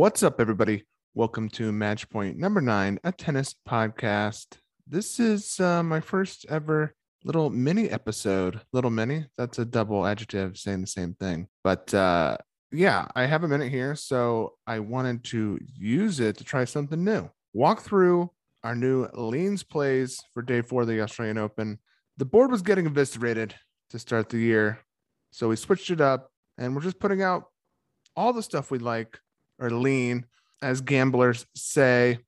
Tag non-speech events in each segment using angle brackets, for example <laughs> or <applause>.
What's up, everybody? Welcome to Match Point number nine, a tennis podcast. This is uh, my first ever little mini episode. Little mini, that's a double adjective saying the same thing. But uh, yeah, I have a minute here. So I wanted to use it to try something new. Walk through our new leans plays for day four of the Australian Open. The board was getting eviscerated to start the year. So we switched it up and we're just putting out all the stuff we like or lean, as gamblers say,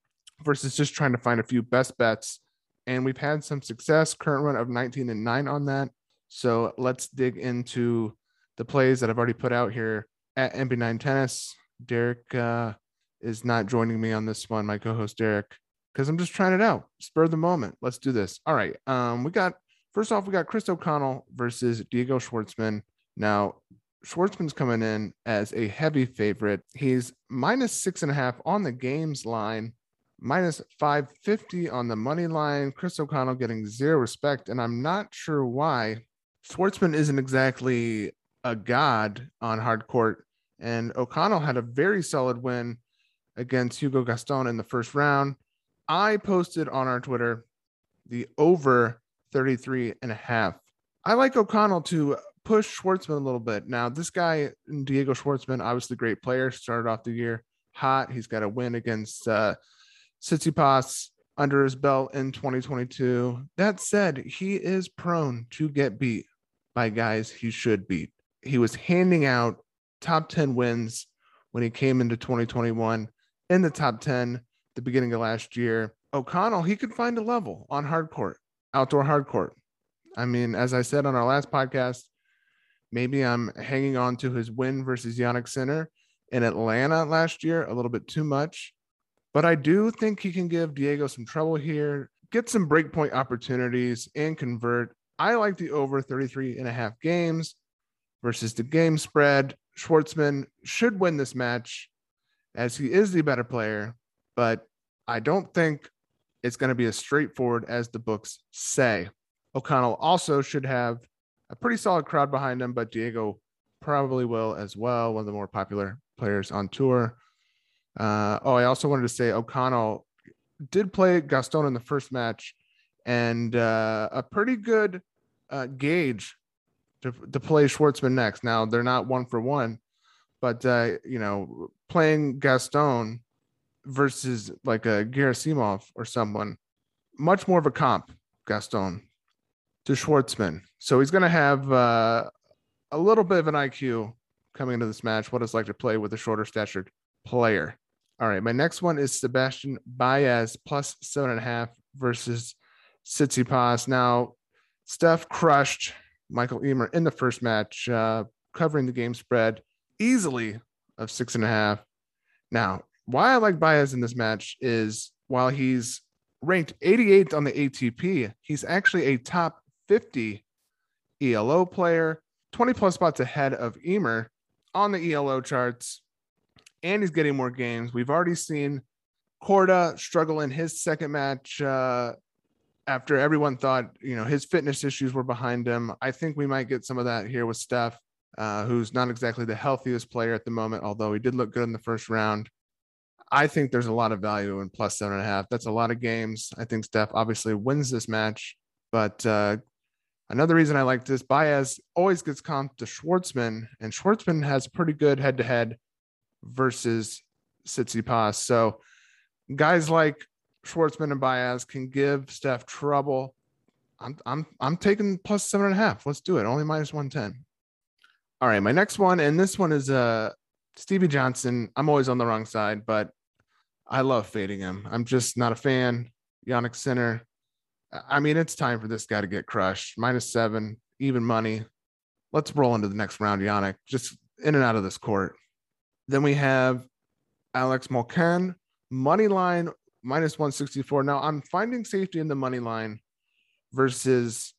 versus just trying to find a few best bets. And we've had some success, current run of 19 and 9 on that. So let's dig into the plays that I've already put out here at MP9 Tennis. Derek uh, is not joining me on this one, my co-host Derek, because I'm just trying it out. Spur the moment. Let's do this. All right. Um, we got first off, we got Chris O'Connell versus Diego Schwartzman. Now, Schwartzman's coming in as a heavy favorite. He's minus six and a half on the games line, minus 550 on the money line. Chris O'Connell getting zero respect. And I'm not sure why. Schwartzman isn't exactly a god on hard court. And O'Connell had a very solid win against Hugo Gaston in the first round. I posted on our Twitter the over 33 and a half. I like O'Connell to push Schwartzman a little bit. Now, this guy, Diego Schwartzman, obviously great player, started off the year hot. He's got a win against uh, Tsitsipas under his belt in 2022. That said, he is prone to get beat by guys he should beat. He was handing out top 10 wins when he came into 2021 in the top 10 the beginning of last year. O'Connell, he could find a level on hard court, outdoor hard court. I mean, as I said on our last podcast, maybe I'm hanging on to his win versus Jannik Sinner in Atlanta last year a little bit too much. But I do think he can give Diego some trouble here, get some breakpoint opportunities, and convert. I like the over 33 and a half games versus the game spread. Schwartzman should win this match as he is the better player, but I don't think it's going to be as straightforward as the books say. O'Connell also should have a pretty solid crowd behind him, but Diego probably will as well. One of the more popular players on tour. Uh, oh, I also wanted to say O'Connell did play Gaston in the first match, and uh, a pretty good uh, gauge to, to play Schwartzman next. Now they're not one for one, but uh, you know, playing Gaston versus like a Gerasimov or someone, much more of a comp. Gaston to Schwartzman. So he's going to have uh, a little bit of an IQ coming into this match. What it's like to play with a shorter statured player. All right, my next one is Sebastian Baez plus seven and a half versus Tsitsipas. Now, Steph crushed Michael Ymer in the first match, uh, covering the game spread easily of six and a half. Now, why I like Baez in this match is while he's ranked 88th on the ATP, he's actually a top 50 ELO player, 20 plus spots ahead of Ymer on the ELO charts, and he's getting more games. We've already seen Korda struggle in his second match uh, after everyone thought you know his fitness issues were behind him. I think we might get some of that here with Steph, uh, who's not exactly the healthiest player at the moment, although he did look good in the first round. I think there's a lot of value in plus seven and a half. That's a lot of games. I think Steph obviously wins this match, but uh, Another reason I like this, Baez always gets comped to Schwartzman, and Schwartzman has pretty good head to head versus Tsitsipas. So guys like Schwartzman and Baez can give Steph trouble. I'm I'm I'm taking plus seven and a half. Let's do it. Only minus one ten. All right, my next one, and this one is uh Stevie Johnson. I'm always on the wrong side, but I love fading him. I'm just not a fan. Jannik Sinner. I mean, it's time for this guy to get crushed. Minus seven, even money. Let's roll into the next round, Jannik. Just in and out of this court. Then we have Alex Molcan, money line minus 164. Now I'm finding safety in the money line versus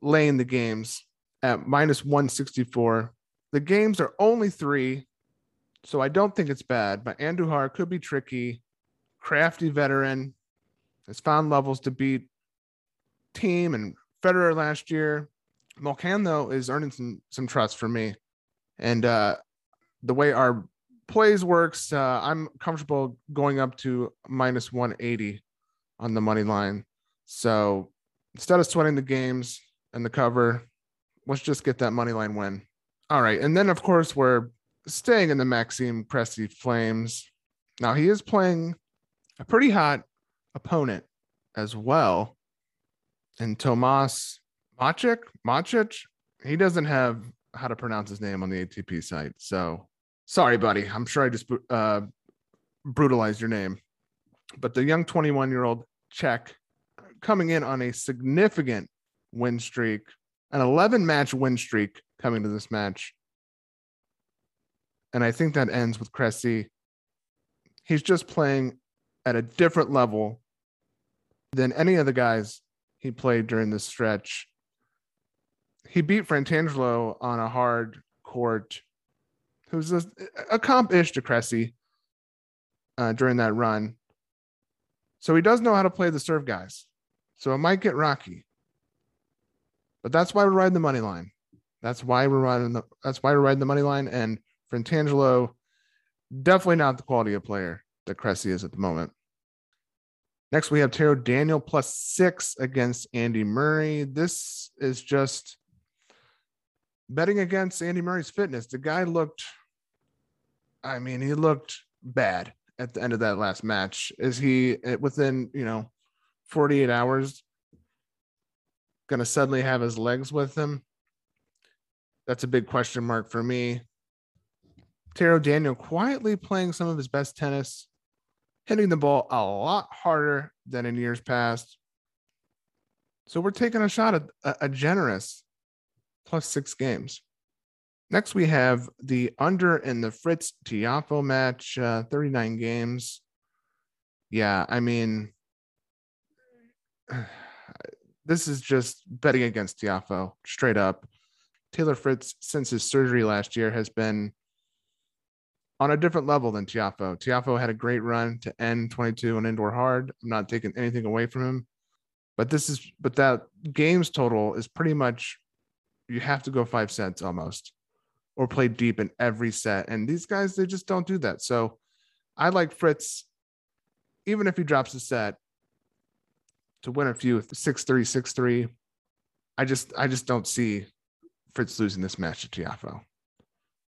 laying the games at minus 164. The games are only three, so I don't think it's bad, but Andujar could be tricky. Crafty veteran has found levels to beat Thiem and Federer last year. Molcan though is earning some some trust for me, and uh, the way our plays works. Uh, I'm comfortable going up to minus 180 on the money line. So instead of sweating the games and the cover, let's just get that money line win. All right. And then, of course, we're staying in the Maxime Cressy Flames. Now, he is playing a pretty hot opponent as well. And Tomas Macic, Macic, he doesn't have how to pronounce his name on the ATP site. So sorry, buddy. I'm sure I just uh, brutalized your name. But the young 21 year old Czech coming in on a significant win streak, an 11 match win streak coming to this match. And I think that ends with Cressy. He's just playing at a different level than any of the guys he played during this stretch. He beat Fratangelo on a hard court, who's a, a comp ish to Cressy uh, during that run. So he does know how to play the serve guys. So it might get rocky. But that's why we're riding the money line. That's why we're riding the that's why we're riding the money line. And Fratangelo, definitely not the quality of player that Cressy is at the moment. Next, we have Taro Daniel plus six against Andy Murray. This is just betting against Andy Murray's fitness. The guy looked, I mean, he looked bad at the end of that last match. Is he eh, within, you know, 48 hours going to suddenly have his legs with him? That's a big question mark for me. Taro Daniel quietly playing some of his best tennis hitting the ball a lot harder than in years past. So we're taking a shot at a, generous plus six games. Next, we have the under in the Fritz Tiafoe match, uh, 39 games. Yeah, I mean, <sighs> this is just betting against Tiafoe straight up. Taylor Fritz, since his surgery last year, has been on a different level than Tiafoe. Tiafoe had a great run to end 22 on indoor hard. I'm not taking anything away from him, but this is but that games total is pretty much you have to go five sets almost or play deep in every set. And these guys they just don't do that. So I like Fritz, even if he drops a set to win a few six three six three. I just I just don't see Fritz losing this match to Tiafoe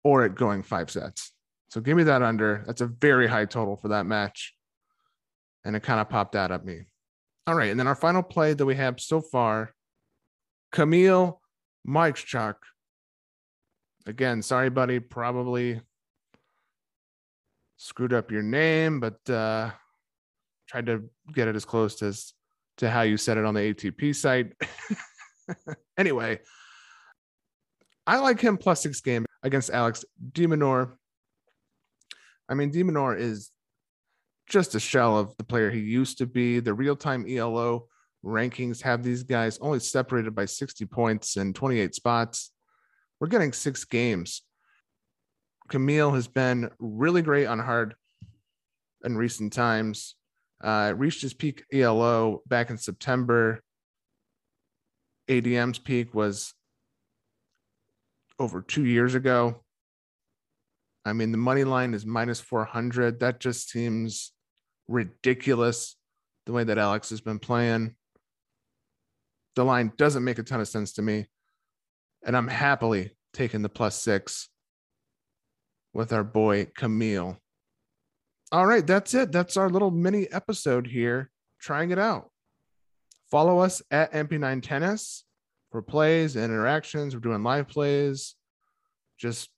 or it going five sets. So give me that under. That's a very high total for that match. And it kind of popped out at me. All right. And then our final play that we have so far Kamil Majchrzak. Again, sorry, buddy. Probably screwed up your name, but uh, tried to get it as close as to how you said it on the ATP site. <laughs> anyway, I like him plus six game against Alex de Minaur. I mean, de Minaur is just a shell of the player he used to be. The real time ELO rankings have these guys only separated by 60 points and 28 spots. We're getting six games. Kamil has been really great on hard in recent times. Uh, reached his peak ELO back in September. ADM's peak was over two years ago. I mean, the money line is minus 400. That just seems ridiculous the way that Alex has been playing. The line doesn't make a ton of sense to me. And I'm happily taking the plus six with our boy Kamil. All right, that's it. That's our little mini episode here, trying it out. Follow us at MP9 Tennis for plays and interactions. We're doing live plays. Just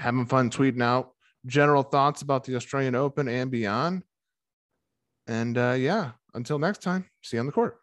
having fun tweeting out general thoughts about the Australian Open and beyond. And uh, yeah, until next time, see you on the court.